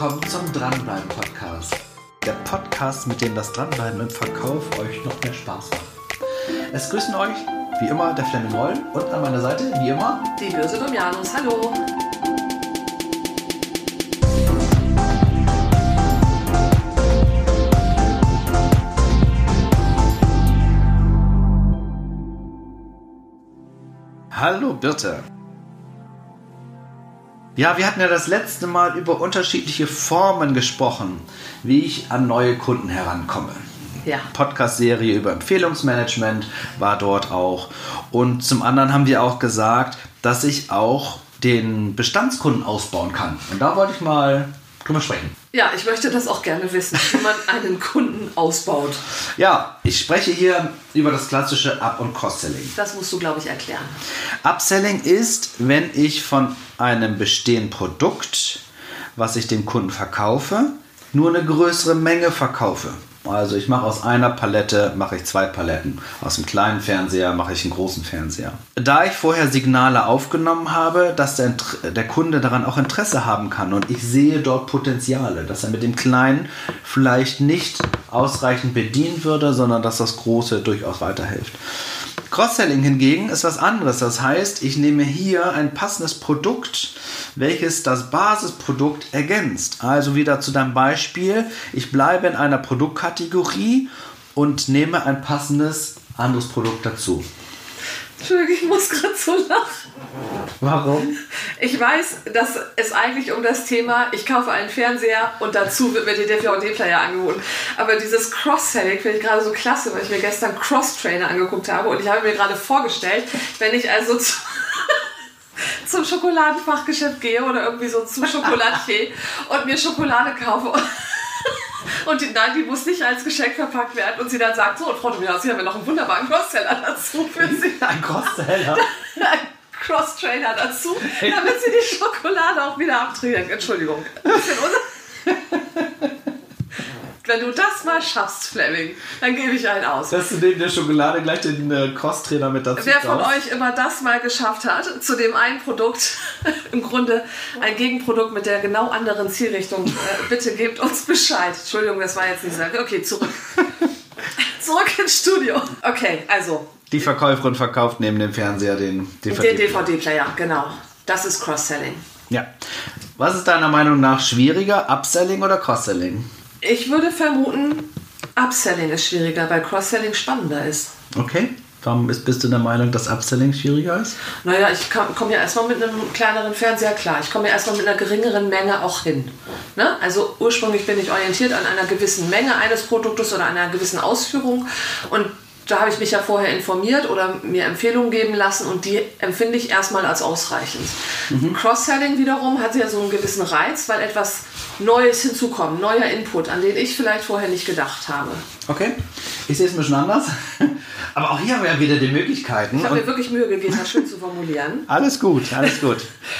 willkommen zum Dranbleiben Podcast. Der Podcast, mit dem das Dranbleiben im Verkauf euch noch mehr Spaß macht. Es grüßen euch, wie immer, der Fleming Roll und an meiner Seite, wie immer, die Börse Domianus. Hallo. Hallo Birte. Ja, wir hatten ja das letzte Mal über unterschiedliche Formen gesprochen, wie ich an neue Kunden herankomme. Ja. Podcast-Serie über Empfehlungsmanagement war dort auch. Und zum anderen haben wir auch gesagt, dass ich auch den Bestandskunden ausbauen kann. Und da wollte ich mal drüber sprechen. Ja, ich möchte das auch gerne wissen, wie man einen Kunden ausbaut. Ja, ich spreche hier über das klassische Up- und Cross-Selling. Das musst du, glaube ich, erklären. Upselling ist, wenn ich von einem bestehenden Produkt, was ich dem Kunden verkaufe, nur eine größere Menge verkaufe. Also ich mache aus einer Palette mache ich zwei Paletten. Aus einem kleinen Fernseher mache ich einen großen Fernseher. Da ich vorher Signale aufgenommen habe, dass der, der Kunde daran auch Interesse haben kann und ich sehe dort Potenziale, dass er mit dem Kleinen vielleicht nicht ausreichend bedienen würde, sondern dass das Große durchaus weiterhilft. Cross-Selling hingegen ist was anderes. Das heißt, ich nehme hier ein passendes Produkt, welches das Basisprodukt ergänzt. Also wieder zu deinem Beispiel, ich bleibe in einer Produktkategorie und nehme ein passendes anderes Produkt dazu. Entschuldigung, ich muss gerade so lachen. Warum? Ich weiß, dass es eigentlich um das Thema, ich kaufe einen Fernseher und dazu wird mir der DVD-Player angeboten. Aber dieses Cross-Selling finde ich gerade so klasse, weil ich mir gestern Cross-Trainer angeguckt habe und ich habe mir gerade vorgestellt, wenn ich also zu zum Schokoladenfachgeschäft gehe oder irgendwie so zum Schokoladier und mir Schokolade kaufe. Und die, nein, die muss nicht als Geschenk verpackt werden. Und sie dann sagt, so, und Frau Dominas, Sie haben ja noch einen wunderbaren Cross-Seller dazu für Sie. Ein Cross-Seller? Ein Cross-Trainer dazu, damit Sie die Schokolade auch wieder abtrinken. Entschuldigung. Wenn du das mal schaffst, Fleming, dann gebe ich einen aus. Dass du neben der Schokolade gleich den äh, Cross-Trainer mit dazu Wer von kaufst. euch immer das mal geschafft hat, zu dem einen Produkt, im Grunde ein Gegenprodukt mit der genau anderen Zielrichtung, äh, bitte gebt uns Bescheid. Entschuldigung, das war jetzt nicht so. Okay, zurück. zurück ins Studio. Okay, also. Die Verkäuferin verkauft neben dem Fernseher den DVD-Player. Den DVD-Player, genau. Das ist Cross-Selling. Ja. Was ist deiner Meinung nach schwieriger, Upselling oder Cross-Selling? Ich würde vermuten, Upselling ist schwieriger, weil Cross-Selling spannender ist. Okay. Warum bist du der Meinung, dass Upselling schwieriger ist? Naja, ich komme ja erstmal mit einem kleineren Fernseher klar. Ich komme ja erstmal mit einer geringeren Menge auch hin. Ne? Also ursprünglich bin ich orientiert an einer gewissen Menge eines Produktes oder einer gewissen Ausführung. Und da habe ich mich ja vorher informiert oder mir Empfehlungen geben lassen und die empfinde ich erstmal als ausreichend. Mhm. Cross-Selling wiederum hat ja so einen gewissen Reiz, weil etwas Neues hinzukommt, neuer Input, an den ich vielleicht vorher nicht gedacht habe. Okay, ich sehe es ein bisschen anders. Aber auch hier haben wir ja wieder die Möglichkeiten. Ich habe mir wirklich Mühe gegeben, das schön zu formulieren. Alles gut, alles gut.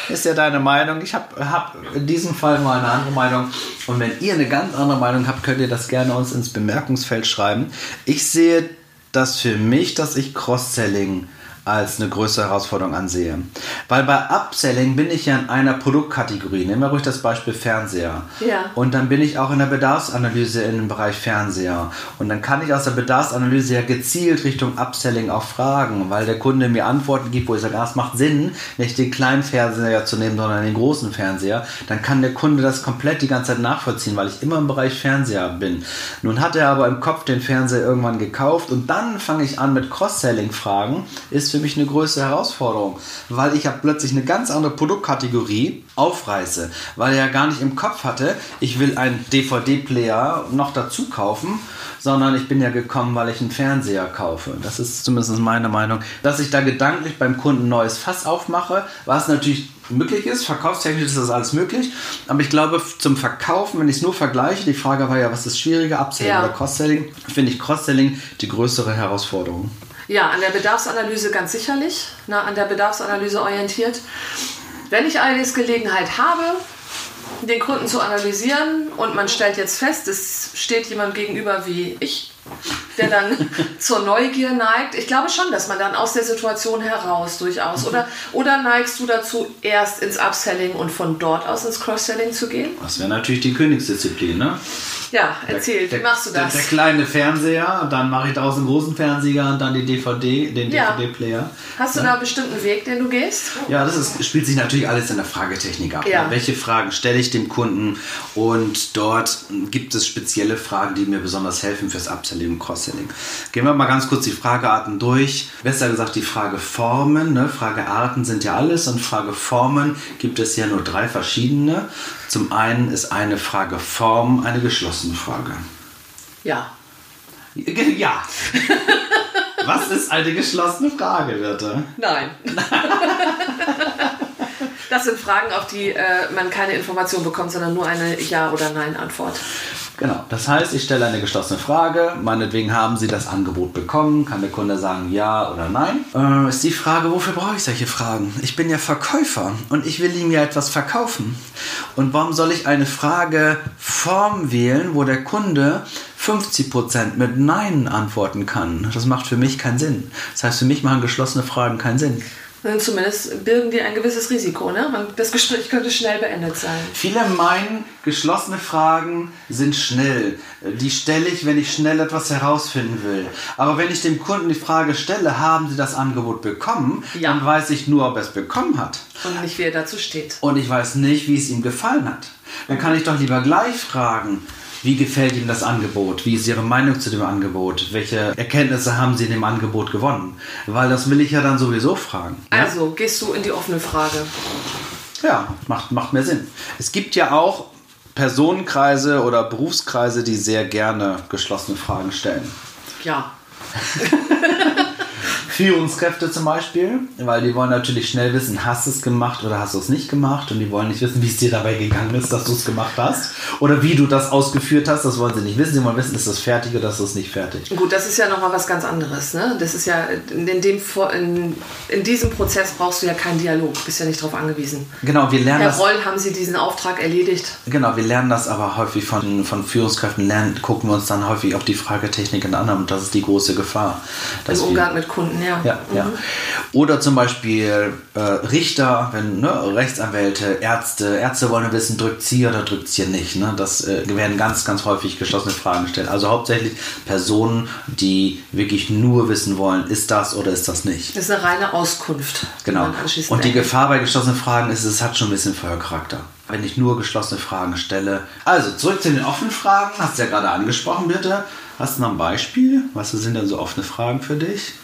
Ist ja deine Meinung. Ich habe hab in diesem Fall mal eine andere Meinung. Und wenn ihr eine ganz andere Meinung habt, könnt ihr das gerne uns ins Bemerkungsfeld schreiben. Ich sehe das für mich, dass ich Cross-Selling als eine größere Herausforderung ansehe. Weil bei Upselling bin ich ja in einer Produktkategorie. Nehmen wir ruhig das Beispiel Fernseher. Ja. Und dann bin ich auch in der Bedarfsanalyse in dem Bereich Fernseher. Und dann kann ich aus der Bedarfsanalyse ja gezielt Richtung Upselling auch fragen, weil der Kunde mir Antworten gibt, wo ich sage, ah, es macht Sinn, nicht den kleinen Fernseher zu nehmen, sondern den großen Fernseher. Dann kann der Kunde das komplett die ganze Zeit nachvollziehen, weil ich immer im Bereich Fernseher bin. Nun hat er aber im Kopf den Fernseher irgendwann gekauft und dann fange ich an mit Cross-Selling-Fragen. Ist für mich eine größere Herausforderung, weil ich ja plötzlich eine ganz andere Produktkategorie aufreiße, weil er ja gar nicht im Kopf hatte, ich will einen DVD-Player noch dazu kaufen, sondern ich bin ja gekommen, weil ich einen Fernseher kaufe. Das ist zumindest meine Meinung, dass ich da gedanklich beim Kunden ein neues Fass aufmache, was natürlich möglich ist. Verkaufstechnisch ist das alles möglich. Aber ich glaube, zum Verkaufen, wenn ich es nur vergleiche, die Frage war ja, was ist schwieriger, Upselling ja. oder Cross-Selling, finde ich Cross-Selling die größere Herausforderung. Ja, an der Bedarfsanalyse ganz sicherlich, na, an der Bedarfsanalyse orientiert. Wenn ich allerdings Gelegenheit habe, den Kunden zu analysieren und man stellt jetzt fest, es steht jemand gegenüber wie ich, der dann zur Neugier neigt. Ich glaube schon, dass man dann aus der Situation heraus durchaus. Oder, oder neigst du dazu, erst ins Upselling und von dort aus ins Cross-Selling zu gehen? Das wäre natürlich die Königsdisziplin, ne? Ja, erzähl, der, wie machst du das? Der, der kleine Fernseher, dann mache ich daraus einen großen Fernseher und dann die DVD, den Ja. DVD-Player. Hast du da einen bestimmten Weg, den du gehst? Ja, das ist, spielt sich natürlich alles in der Fragetechnik ab. Ja. ne? Welche Fragen stelle ich dem Kunden? Und dort gibt es spezielle Fragen, die mir besonders helfen fürs Upselling und Cross-Selling. Gehen wir mal ganz kurz die Fragearten durch. Besser gesagt die Frageformen. Ne? Fragearten sind ja alles und Frageformen gibt es ja nur drei verschiedene. Zum einen ist eine Frageform eine geschlossene Frage. Ja. Ja. Was ist eine geschlossene Frage, bitte? Nein. Das sind Fragen, auf die äh, man keine Information bekommt, sondern nur eine Ja- oder Nein-Antwort. Genau, das heißt, ich stelle eine geschlossene Frage. Meinetwegen haben Sie das Angebot bekommen. Kann der Kunde sagen Ja oder Nein? Äh, ist die Frage, wofür brauche ich solche Fragen? Ich bin ja Verkäufer und ich will ihm ja etwas verkaufen. Und warum soll ich eine Frageform wählen, wo der Kunde 50% mit Nein antworten kann? Das macht für mich keinen Sinn. Das heißt, für mich machen geschlossene Fragen keinen Sinn. Und Zumindest birgen die ein gewisses Risiko. Ne? Das Gespräch könnte schnell beendet sein. Viele meinen, geschlossene Fragen sind schnell. Die stelle ich, wenn ich schnell etwas herausfinden will. Aber wenn ich dem Kunden die Frage stelle, haben Sie das Angebot bekommen, Ja. dann weiß ich nur, ob er es bekommen hat. Und nicht, wie er dazu steht. Und ich weiß nicht, wie es ihm gefallen hat. Dann kann ich doch lieber gleich fragen, wie gefällt Ihnen das Angebot? Wie ist Ihre Meinung zu dem Angebot? Welche Erkenntnisse haben Sie in dem Angebot gewonnen? Weil das will ich ja dann sowieso fragen. Ja? Also, gehst du in die offene Frage. Ja, macht, macht mehr Sinn. Es gibt ja auch Personenkreise oder Berufskreise, die sehr gerne geschlossene Fragen stellen. Ja. Führungskräfte zum Beispiel, weil die wollen natürlich schnell wissen, hast du es gemacht oder hast du es nicht gemacht und die wollen nicht wissen, wie es dir dabei gegangen ist, dass du es gemacht hast oder wie du das ausgeführt hast, das wollen sie nicht wissen, sie wollen wissen, ist das fertig oder ist das nicht fertig. Gut, das ist ja nochmal was ganz anderes. Ne? Das ist ja, in, dem, in, in diesem Prozess brauchst du ja keinen Dialog, bist ja nicht darauf angewiesen. Genau, wir lernen Herr das Roll, haben Sie diesen Auftrag erledigt? Genau, wir lernen das aber häufig von, von Führungskräften, lernen, gucken wir uns dann häufig auch die Fragetechniken an und das ist die große Gefahr. Im dass wir- Umgang mit Kunden, ja. Ja, ja. Oder zum Beispiel äh, Richter, wenn, ne, Rechtsanwälte, Ärzte. Ärzte wollen wissen, drückt sie oder drückt sie nicht. Ne? Das äh, werden ganz, ganz häufig geschlossene Fragen gestellt. Also hauptsächlich Personen, die wirklich nur wissen wollen, ist das oder ist das nicht. Das ist eine reine Auskunft. Genau. Und die. Gefahr bei geschlossenen Fragen ist, es hat schon ein bisschen Feuercharakter. Wenn ich nur geschlossene Fragen stelle. Also zurück zu den offenen Fragen. Hast du ja gerade angesprochen, bitte. Hast du noch ein Beispiel? Was sind denn so offene Fragen für dich?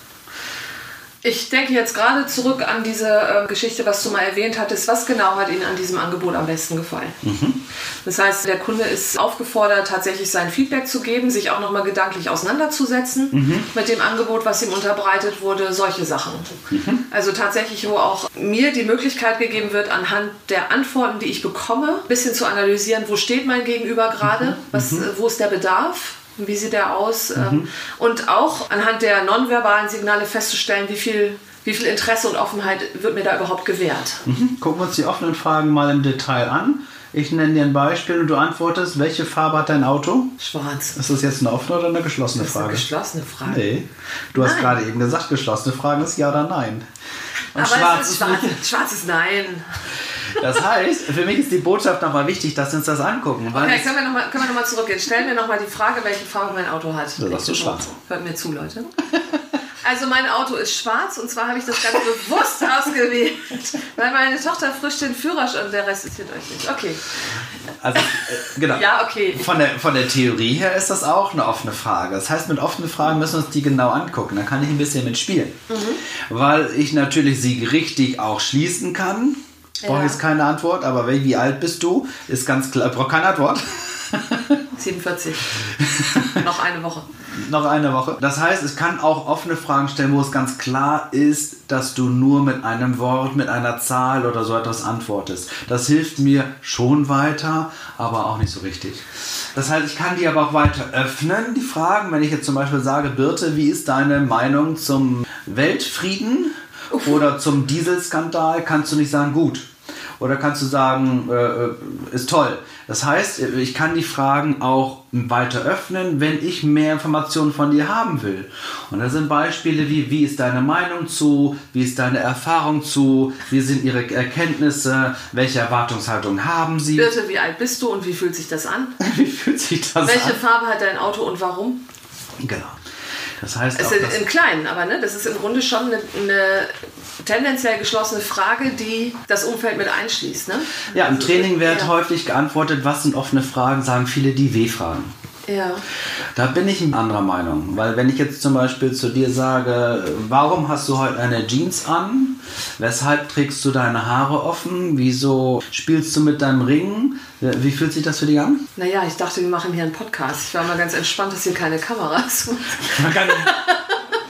Ich denke jetzt gerade zurück an diese äh, Geschichte, was du mal erwähnt hattest. Was genau hat Ihnen an diesem Angebot am besten gefallen? Das heißt, der Kunde ist aufgefordert, tatsächlich sein Feedback zu geben, sich auch nochmal gedanklich auseinanderzusetzen mit dem Angebot, was ihm unterbreitet wurde, solche Sachen. Also tatsächlich, wo auch mir die Möglichkeit gegeben wird, anhand der Antworten, die ich bekomme, ein bisschen zu analysieren, wo steht mein Gegenüber gerade, was, äh, wo ist der Bedarf. Wie sieht der aus? Ähm, Und auch anhand der nonverbalen Signale festzustellen, wie viel, wie viel Interesse und Offenheit wird mir da überhaupt gewährt. Mhm. Gucken wir uns die offenen Fragen mal im Detail an. Ich nenne dir ein Beispiel und du antwortest, welche Farbe hat dein Auto? Schwarz. Ist das jetzt eine offene oder eine geschlossene Das ist eine Frage? geschlossene Frage. Nee. Du hast Nein. gerade eben gesagt, geschlossene Fragen ist ja oder nein. Und Aber schwarz es ist schwarz. Schwarz ist nein. Das heißt, für mich ist die Botschaft nochmal wichtig, dass wir uns das angucken. Weil Okay, können wir nochmal noch mal zurückgehen. Stellen wir nochmal die Frage, welche Farbe mein Auto hat. Da sagst du schwarz. Hört mir zu, Leute. Also mein Auto ist schwarz und zwar habe ich das ganz bewusst ausgewählt, weil meine Tochter frisch den Führerschein und der Rest interessiert euch nicht. Okay. also, äh, genau. Ja, okay. Von der, von der Theorie her ist das auch eine offene Frage. Das heißt, mit offenen Fragen müssen wir uns die genau angucken. Da kann ich ein bisschen mitspielen. Weil ich natürlich sie richtig auch schließen kann. Brauche jetzt keine Antwort, aber wie alt bist du? Ist ganz klar, brauche keine Antwort. 47. Noch eine Woche. Noch eine Woche. Das heißt, es kann auch offene Fragen stellen, wo es ganz klar ist, dass du nur mit einem Wort, mit einer Zahl oder so etwas antwortest. Das hilft mir schon weiter, aber auch nicht so richtig. Das heißt, ich kann die aber auch weiter öffnen, die Fragen. Wenn ich jetzt zum Beispiel sage, Birte, wie ist deine Meinung zum Weltfrieden oder zum Dieselskandal, kannst du nicht sagen, gut. Oder kannst du sagen, äh, äh, ist toll. Das heißt, ich kann die Fragen auch weiter öffnen, wenn ich mehr Informationen von dir haben will. Und da sind Beispiele wie, wie ist deine Meinung zu, wie ist deine Erfahrung zu, wie sind ihre Erkenntnisse, welche Erwartungshaltung haben sie. Birte, wie alt bist du und wie fühlt sich das an? wie fühlt sich das Welche an? Farbe hat dein Auto und warum? Genau. Das heißt, Es auch, im Kleinen, aber ne, das ist im Grunde schon eine, eine tendenziell geschlossene Frage, die das Umfeld mit einschließt. Ne? ja, im Also, Training wird ja. häufig geantwortet, was sind offene Fragen, sagen viele die W-Fragen. Ja. Da bin ich anderer Meinung, weil wenn ich jetzt zum Beispiel zu dir sage, warum hast du heute eine Jeans an? Weshalb trägst du deine Haare offen? Wieso spielst du mit deinem Ring? Wie fühlt sich das für dich an? Naja, ich dachte, wir machen hier einen Podcast. Ich war mal ganz entspannt, dass hier keine Kameras sind.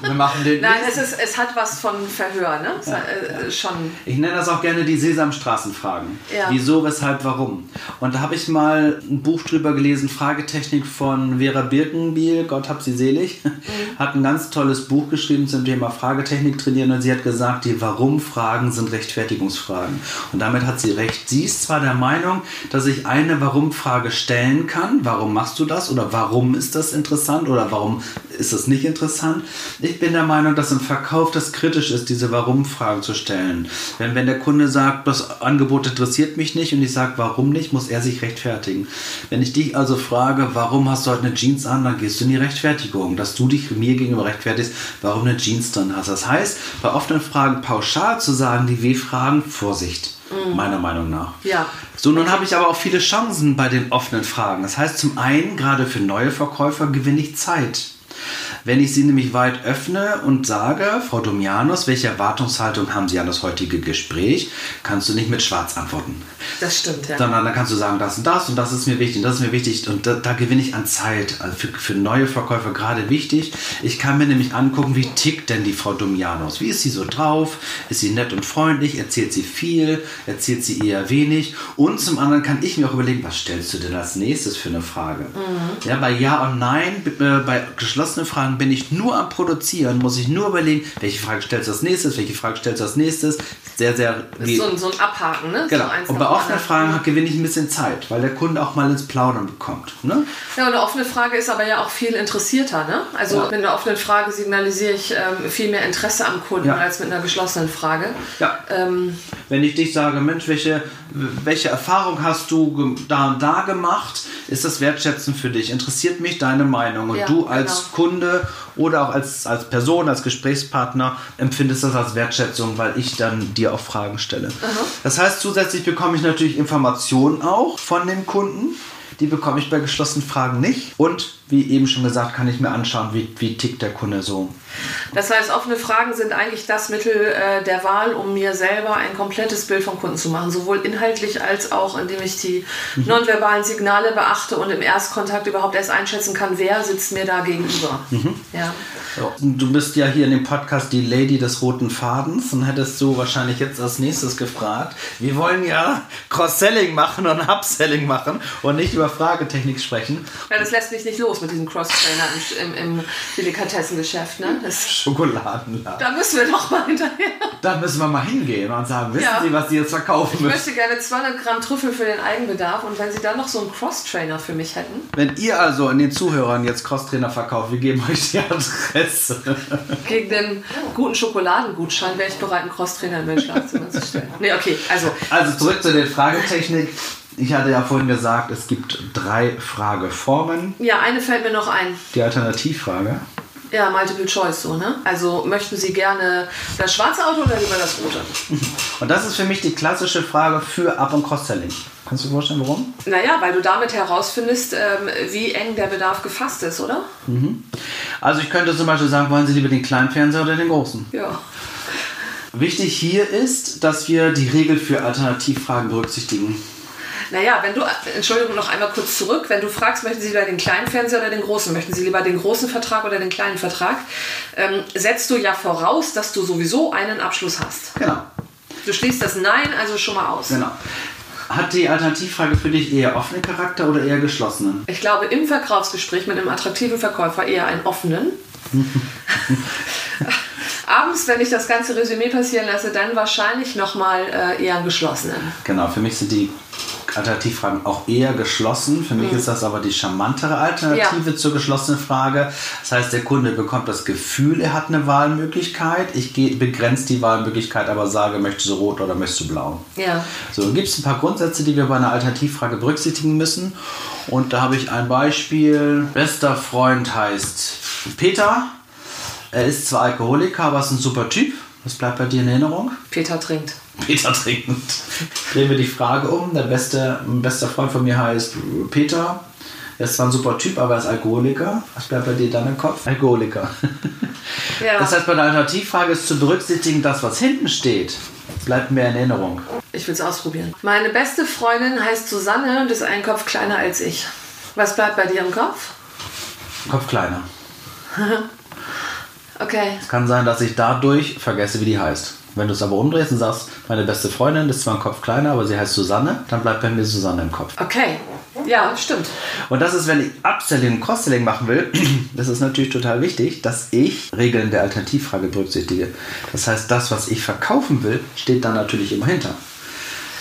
Wir machen den. Nein, es, ist, es hat was von Verhör, ne? Es, äh, Schon. Ich nenne das auch gerne die Sesamstraßenfragen. Ja. Wieso, weshalb, warum? Und da habe ich mal ein Buch drüber gelesen, Fragetechnik von Vera Birkenbiel, Gott hab sie selig. Hat ein ganz tolles Buch geschrieben zum Thema Fragetechnik trainieren und sie hat gesagt, die Warum-Fragen sind Rechtfertigungsfragen. Und damit hat sie recht. Sie ist zwar der Meinung, dass ich eine Warum-Frage stellen kann. Warum machst du das? Oder warum ist das interessant? Oder warum ist das nicht interessant? Ich bin der Meinung, dass im Verkauf das kritisch ist, diese Warum-Fragen zu stellen. Wenn, wenn der Kunde sagt, das Angebot interessiert mich nicht und ich sage, warum nicht, muss er sich rechtfertigen. Wenn ich dich also frage, warum hast du heute eine Jeans an, dann gehst du in die Rechtfertigung, dass du dich mir gegenüber rechtfertigst, warum eine Jeans drin hast. Das heißt, bei offenen Fragen pauschal zu sagen, die W-Fragen, Vorsicht, meiner Meinung nach. Ja. So, nun habe ich aber auch viele Chancen bei den offenen Fragen. Das heißt, zum einen, gerade für neue Verkäufer, gewinne ich Zeit. Wenn ich sie nämlich weit öffne und sage, Frau Domianos, welche Erwartungshaltung haben Sie an das heutige Gespräch, kannst du nicht mit Schwarz antworten. Das stimmt, ja. Sondern dann kannst du sagen, das und das und das ist mir wichtig und das ist mir wichtig und da, da gewinne ich an Zeit. Also für, für neue Verkäufer gerade wichtig. Ich kann mir nämlich angucken, wie tickt denn die Frau Domianos? Wie ist sie so drauf? Ist sie nett und freundlich? Erzählt sie viel? Erzählt sie eher wenig? Und zum anderen kann ich mir auch überlegen, was stellst du denn als nächstes für eine Frage? Ja, bei Ja und Nein, äh, bei geschlossenen Fragen bin ich nur am Produzieren, muss ich nur überlegen, welche Frage stellst du als nächstes, welche Frage stellst du als nächstes. Sehr, sehr. Das ist so ein, so ein Abhaken, ne? Genau. So Und bei offenen. Fragen gewinne ich ein bisschen Zeit, weil der Kunde auch mal ins Plaudern bekommt. Ne? Ja, und eine offene Frage ist aber ja auch viel interessierter. Ne? Also Ja. mit einer offenen Frage signalisiere ich ähm, viel mehr Interesse am Kunden Ja. als mit einer geschlossenen Frage. Ja. Ähm, Wenn ich dich sage, Mensch, welche, welche Erfahrung hast du da und da gemacht, ist das wertschätzend für dich? Interessiert mich deine Meinung? Und Ja, du als genau. Kunde oder auch als, als Person, als Gesprächspartner empfindest das als Wertschätzung, weil ich dann dir auch Fragen stelle. Das heißt, zusätzlich bekomme ich natürlich Informationen auch von dem Kunden. Die bekomme ich bei geschlossenen Fragen nicht. Und wie eben schon gesagt, kann ich mir anschauen, wie, wie tickt der Kunde so. das heißt, offene Fragen sind eigentlich das Mittel äh, der Wahl, um mir selber ein komplettes Bild vom Kunden zu machen. Sowohl inhaltlich als auch, indem ich die Mhm. nonverbalen Signale beachte und im Erstkontakt überhaupt erst einschätzen kann, wer sitzt mir da gegenüber. Mhm. Ja. Ja, Du bist ja hier in dem Podcast die Lady des roten Fadens und hättest du wahrscheinlich jetzt als nächstes gefragt. Wir wollen ja Cross-Selling machen und Upselling machen und nicht über Fragetechnik sprechen. ja, das lässt mich nicht los mit diesem Cross-Trainer im, im, im Delikatessengeschäft. Ne? Das, Schokoladenladen. da müssen wir doch mal hinterher. Da müssen wir mal hingehen und sagen, wissen Ja. Sie, was Sie jetzt verkaufen Ich müssen? möchte gerne 200 Gramm Trüffel für den Eigenbedarf und wenn Sie dann noch so einen Cross-Trainer für mich hätten. Wenn ihr also in den Zuhörern jetzt Cross-Trainer verkauft, wir geben euch die Adresse. Gegen den guten Schokoladengutschein wäre ich bereit, einen Cross-Trainer in mein Schlafzimmer zu stellen. Nee, okay, also Also zurück zu der Fragetechnik. Ich hatte ja vorhin gesagt, es gibt drei Frageformen. ja, eine fällt mir noch ein. Die Alternativfrage. Ja, Multiple Choice so, ne? Also möchten Sie gerne das schwarze Auto oder lieber das rote? Und das ist für mich die klassische Frage für Up- und Cross-Selling. Kannst du dir vorstellen, warum? Naja, weil du damit herausfindest, ähm, wie eng der Bedarf gefasst ist, oder? Also ich könnte zum Beispiel sagen, wollen Sie lieber den kleinen Fernseher oder den großen? Ja. Wichtig hier ist, dass wir die Regel für Alternativfragen berücksichtigen. Naja, wenn du, Entschuldigung, noch einmal kurz zurück, wenn du fragst, möchten Sie lieber den kleinen Fernseher oder den großen, möchten Sie lieber den großen Vertrag oder den kleinen Vertrag, ähm, setzt du ja voraus, dass du sowieso einen Abschluss hast. Genau. Du schließt das Nein also schon mal aus. genau. Hat die Alternativfrage für dich eher offenen Charakter oder eher geschlossenen? Ich glaube, im Verkaufsgespräch mit einem attraktiven Verkäufer eher einen offenen. Abends, wenn ich das ganze Resümee passieren lasse, dann wahrscheinlich nochmal äh, eher einen geschlossenen. Genau, für mich sind die Alternativfragen auch eher geschlossen. Für mich ist das aber die charmantere Alternative zur geschlossenen Frage. Das heißt, der Kunde bekommt das Gefühl, er hat eine Wahlmöglichkeit. Ich begrenze die Wahlmöglichkeit, aber sage, möchtest du rot oder möchtest du blau? Ja. So, gibt es ein paar Grundsätze, die wir bei einer Alternativfrage berücksichtigen müssen. Und da habe ich ein Beispiel. Bester Freund heißt Peter. Er ist zwar Alkoholiker, aber ist ein super Typ. Was bleibt bei dir in Erinnerung? Peter trinkt. Peter trinkt. Drehen wir die Frage um. Der beste, ein bester Freund von mir heißt Peter. Er ist zwar ein super Typ, aber er ist Alkoholiker. Was bleibt bei dir dann im Kopf? Alkoholiker. Ja. Das heißt, bei der Alternativfrage ist zu berücksichtigen, das, was hinten steht, bleibt mehr in Erinnerung. Ich will es ausprobieren. Meine beste Freundin heißt Susanne und ist einen Kopf kleiner als ich. Was bleibt bei dir im Kopf? Kopf kleiner. okay. Es kann sein, dass ich dadurch vergesse, wie die heißt. Wenn du es aber umdrehst und sagst, meine beste Freundin ist zwar ein Kopf kleiner, aber sie heißt Susanne, dann bleibt bei mir Susanne im Kopf. Okay. Ja, stimmt. Und das ist, wenn ich Upselling und Cross-Selling machen will, das ist natürlich total wichtig, dass ich Regeln der Alternativfrage berücksichtige. Das heißt, das, was ich verkaufen will, steht dann natürlich immer hinter.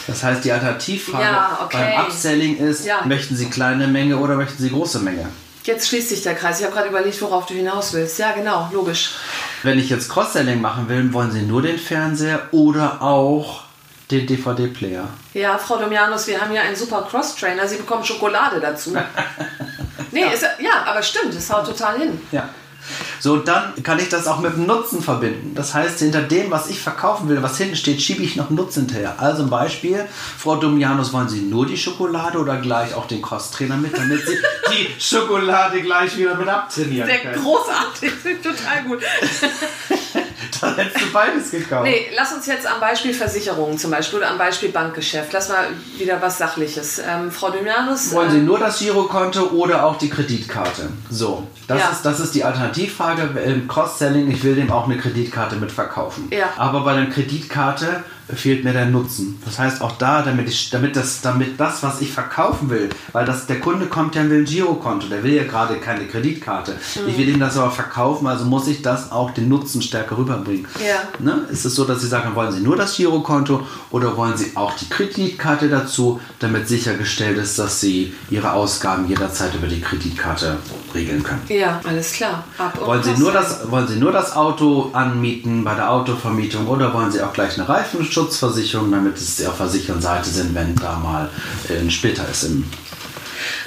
Das heißt, die Alternativfrage ja, okay. beim Upselling ist, ja. möchten Sie kleine Menge oder möchten Sie große Menge? Jetzt schließt sich der Kreis. Ich habe gerade überlegt, worauf du hinaus willst. Ja, genau, logisch. Wenn ich jetzt Cross-Selling machen will, wollen Sie nur den Fernseher oder auch den DVD-Player? Ja, Frau Domianus, wir haben ja einen super Cross-Trainer. Sie bekommen Schokolade dazu. nee, ja. Ist, ja, aber stimmt, es haut total hin. Ja. So, dann kann ich das auch mit dem Nutzen verbinden. Das heißt, hinter dem, was ich verkaufen will, was hinten steht, schiebe ich noch Nutzen hinterher. Also ein Beispiel, Frau Domianus, wollen Sie nur die Schokolade oder gleich auch den Kosttrainer mit, damit Sie die Schokolade gleich wieder mit abtrainieren können? Der großartig, total gut. Dann hättest du beides gekauft. Nee, lass uns jetzt am Beispiel Versicherungen zum Beispiel oder am Beispiel Bankgeschäft. Lass mal wieder was Sachliches. Ähm, Frau Domianus. Wollen Sie äh, nur das Girokonto oder auch die Kreditkarte? So, das, ja. ist, das ist die Alternativfrage im Cross-Selling. Ich will dem auch eine Kreditkarte mitverkaufen. Ja. Aber bei der Kreditkarte fehlt mir der Nutzen. Das heißt auch da, damit ich, damit das, damit das, was ich verkaufen will, weil das, der Kunde kommt ja und will ein Girokonto, der will ja gerade keine Kreditkarte. Mhm. Ich will ihm das aber verkaufen, also muss ich das auch den Nutzen stärker rüberbringen. Ja. Ne? Ist es so, dass Sie sagen, wollen Sie nur das Girokonto oder wollen Sie auch die Kreditkarte dazu, damit sichergestellt ist, dass Sie Ihre Ausgaben jederzeit über die Kreditkarte regeln können? Ja, alles klar. wollen, Sie nur das, wollen Sie nur das Auto anmieten bei der Autovermietung oder wollen Sie auch gleich eine Reifen Schutzversicherung, damit es auf der sicheren Seite sind, wenn da mal äh, ein Splitter ist im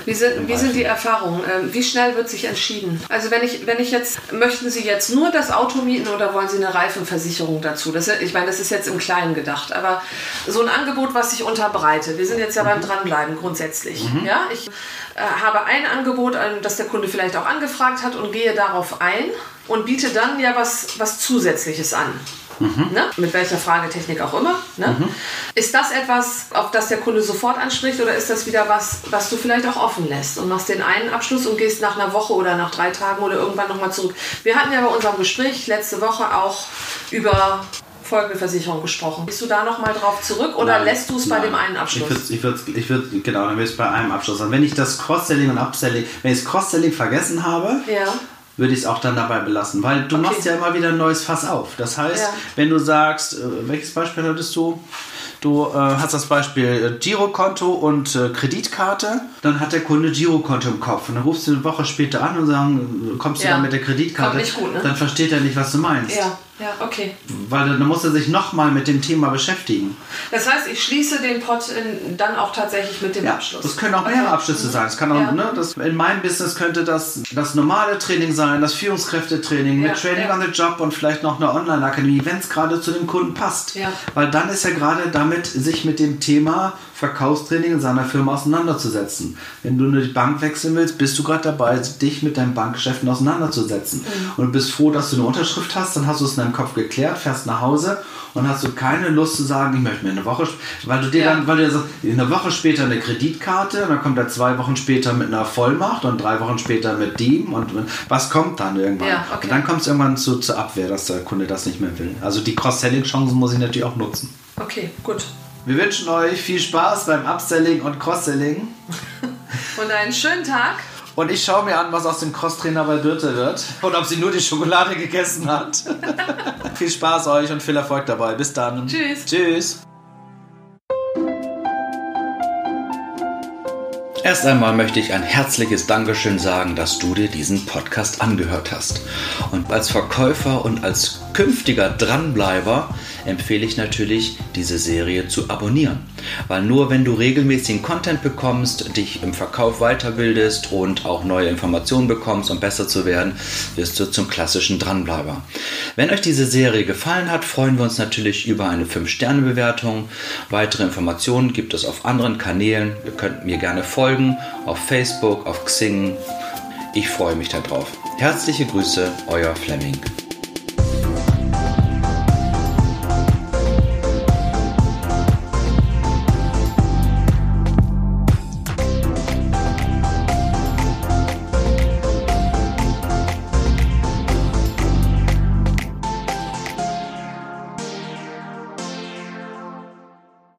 wie sind, wie sind die Erfahrungen? Ähm, wie schnell wird sich entschieden? Also wenn ich, wenn ich jetzt, möchten Sie jetzt nur das Auto mieten oder wollen Sie eine Reifenversicherung dazu? Das, ich meine, das ist jetzt im Kleinen gedacht, aber so ein Angebot, was sich unterbreitet. Wir sind jetzt ja mhm. beim Dranbleiben grundsätzlich. Mhm. Ja, ich äh, habe ein Angebot, das der Kunde vielleicht auch angefragt hat und gehe darauf ein und biete dann ja was, was Zusätzliches an. Mhm. Ne? Mit welcher Fragetechnik auch immer. Ne? Mhm. Ist das etwas, auf das der Kunde sofort anspricht oder ist das wieder was, was du vielleicht auch offen lässt und machst den einen Abschluss und gehst nach einer Woche oder nach drei Tagen oder irgendwann nochmal zurück? Wir hatten ja bei unserem Gespräch letzte Woche auch über Folgeversicherung gesprochen. Bist du da nochmal drauf zurück oder nein, lässt du es bei dem einen Abschluss? Ich würde, ich würd, ich würd, genau, dann würde ich es bei einem Abschluss. Und wenn ich das Cross-Selling und Upselling, wenn ich das Cross-Selling vergessen habe, ja würde ich es auch dann dabei belassen, weil du okay. machst ja immer wieder ein neues Fass auf. Das heißt, ja. wenn du sagst, äh, welches Beispiel hattest du? Du äh, hast das Beispiel äh, Girokonto und äh, Kreditkarte, dann hat der Kunde Girokonto im Kopf und dann rufst du eine Woche später an und sagen, kommst du ja. dann mit der Kreditkarte? Gut, ne? Dann versteht er nicht, was du meinst. Ja. Ja, okay. Weil dann muss er sich nochmal mit dem Thema beschäftigen. Das heißt, ich schließe den Pot in, dann auch tatsächlich mit dem ja, Abschluss. Das können auch mehrere okay. Abschlüsse sein. Es kann auch, ja. ne, das, in meinem Business könnte das das normale Training sein, das Führungskräftetraining ja, mit Training on the Job und vielleicht noch eine Online-Akademie, wenn es gerade zu dem Kunden passt. Weil dann ist er gerade damit, sich mit dem Thema Verkaufstraining in seiner Firma auseinanderzusetzen. Wenn du eine Bank wechseln willst, bist du gerade dabei, dich mit deinen Bankgeschäften auseinanderzusetzen. Mhm. Und du bist froh, dass du eine Unterschrift hast, dann hast du es in deinem Kopf geklärt, fährst nach Hause und hast du keine Lust zu sagen, ich möchte mir eine Woche, weil du dir ja. dann, weil du sagst, eine Woche später eine Kreditkarte, und dann kommt er zwei Wochen später mit einer Vollmacht und drei Wochen später mit dem und was kommt dann irgendwann? Ja, okay. Und dann kommt es irgendwann zu, zur Abwehr, dass der Kunde das nicht mehr will. Also die Cross-Selling-Chancen muss ich natürlich auch nutzen. Okay, gut. Wir wünschen euch viel Spaß beim Upselling und Cross-Selling. und einen schönen Tag. Und ich schaue mir an, was aus dem Crosstrainer bei Birte wird. Und ob sie nur die Schokolade gegessen hat. viel Spaß euch und viel Erfolg dabei. Bis dann. Tschüss. Tschüss. Erst einmal möchte ich ein herzliches Dankeschön sagen, dass du dir diesen Podcast angehört hast. Und als Verkäufer und als künftiger Dranbleiber empfehle ich natürlich, diese Serie zu abonnieren. Weil nur wenn du regelmäßigen Content bekommst, dich im Verkauf weiterbildest und auch neue Informationen bekommst, um besser zu werden, wirst du zum klassischen Dranbleiber. Wenn euch diese Serie gefallen hat, freuen wir uns natürlich über eine 5-Sterne-Bewertung. Weitere Informationen gibt es auf anderen Kanälen. Ihr könnt mir gerne folgen, auf Facebook, auf Xing. Ich freue mich darauf. Herzliche Grüße, euer Fleming.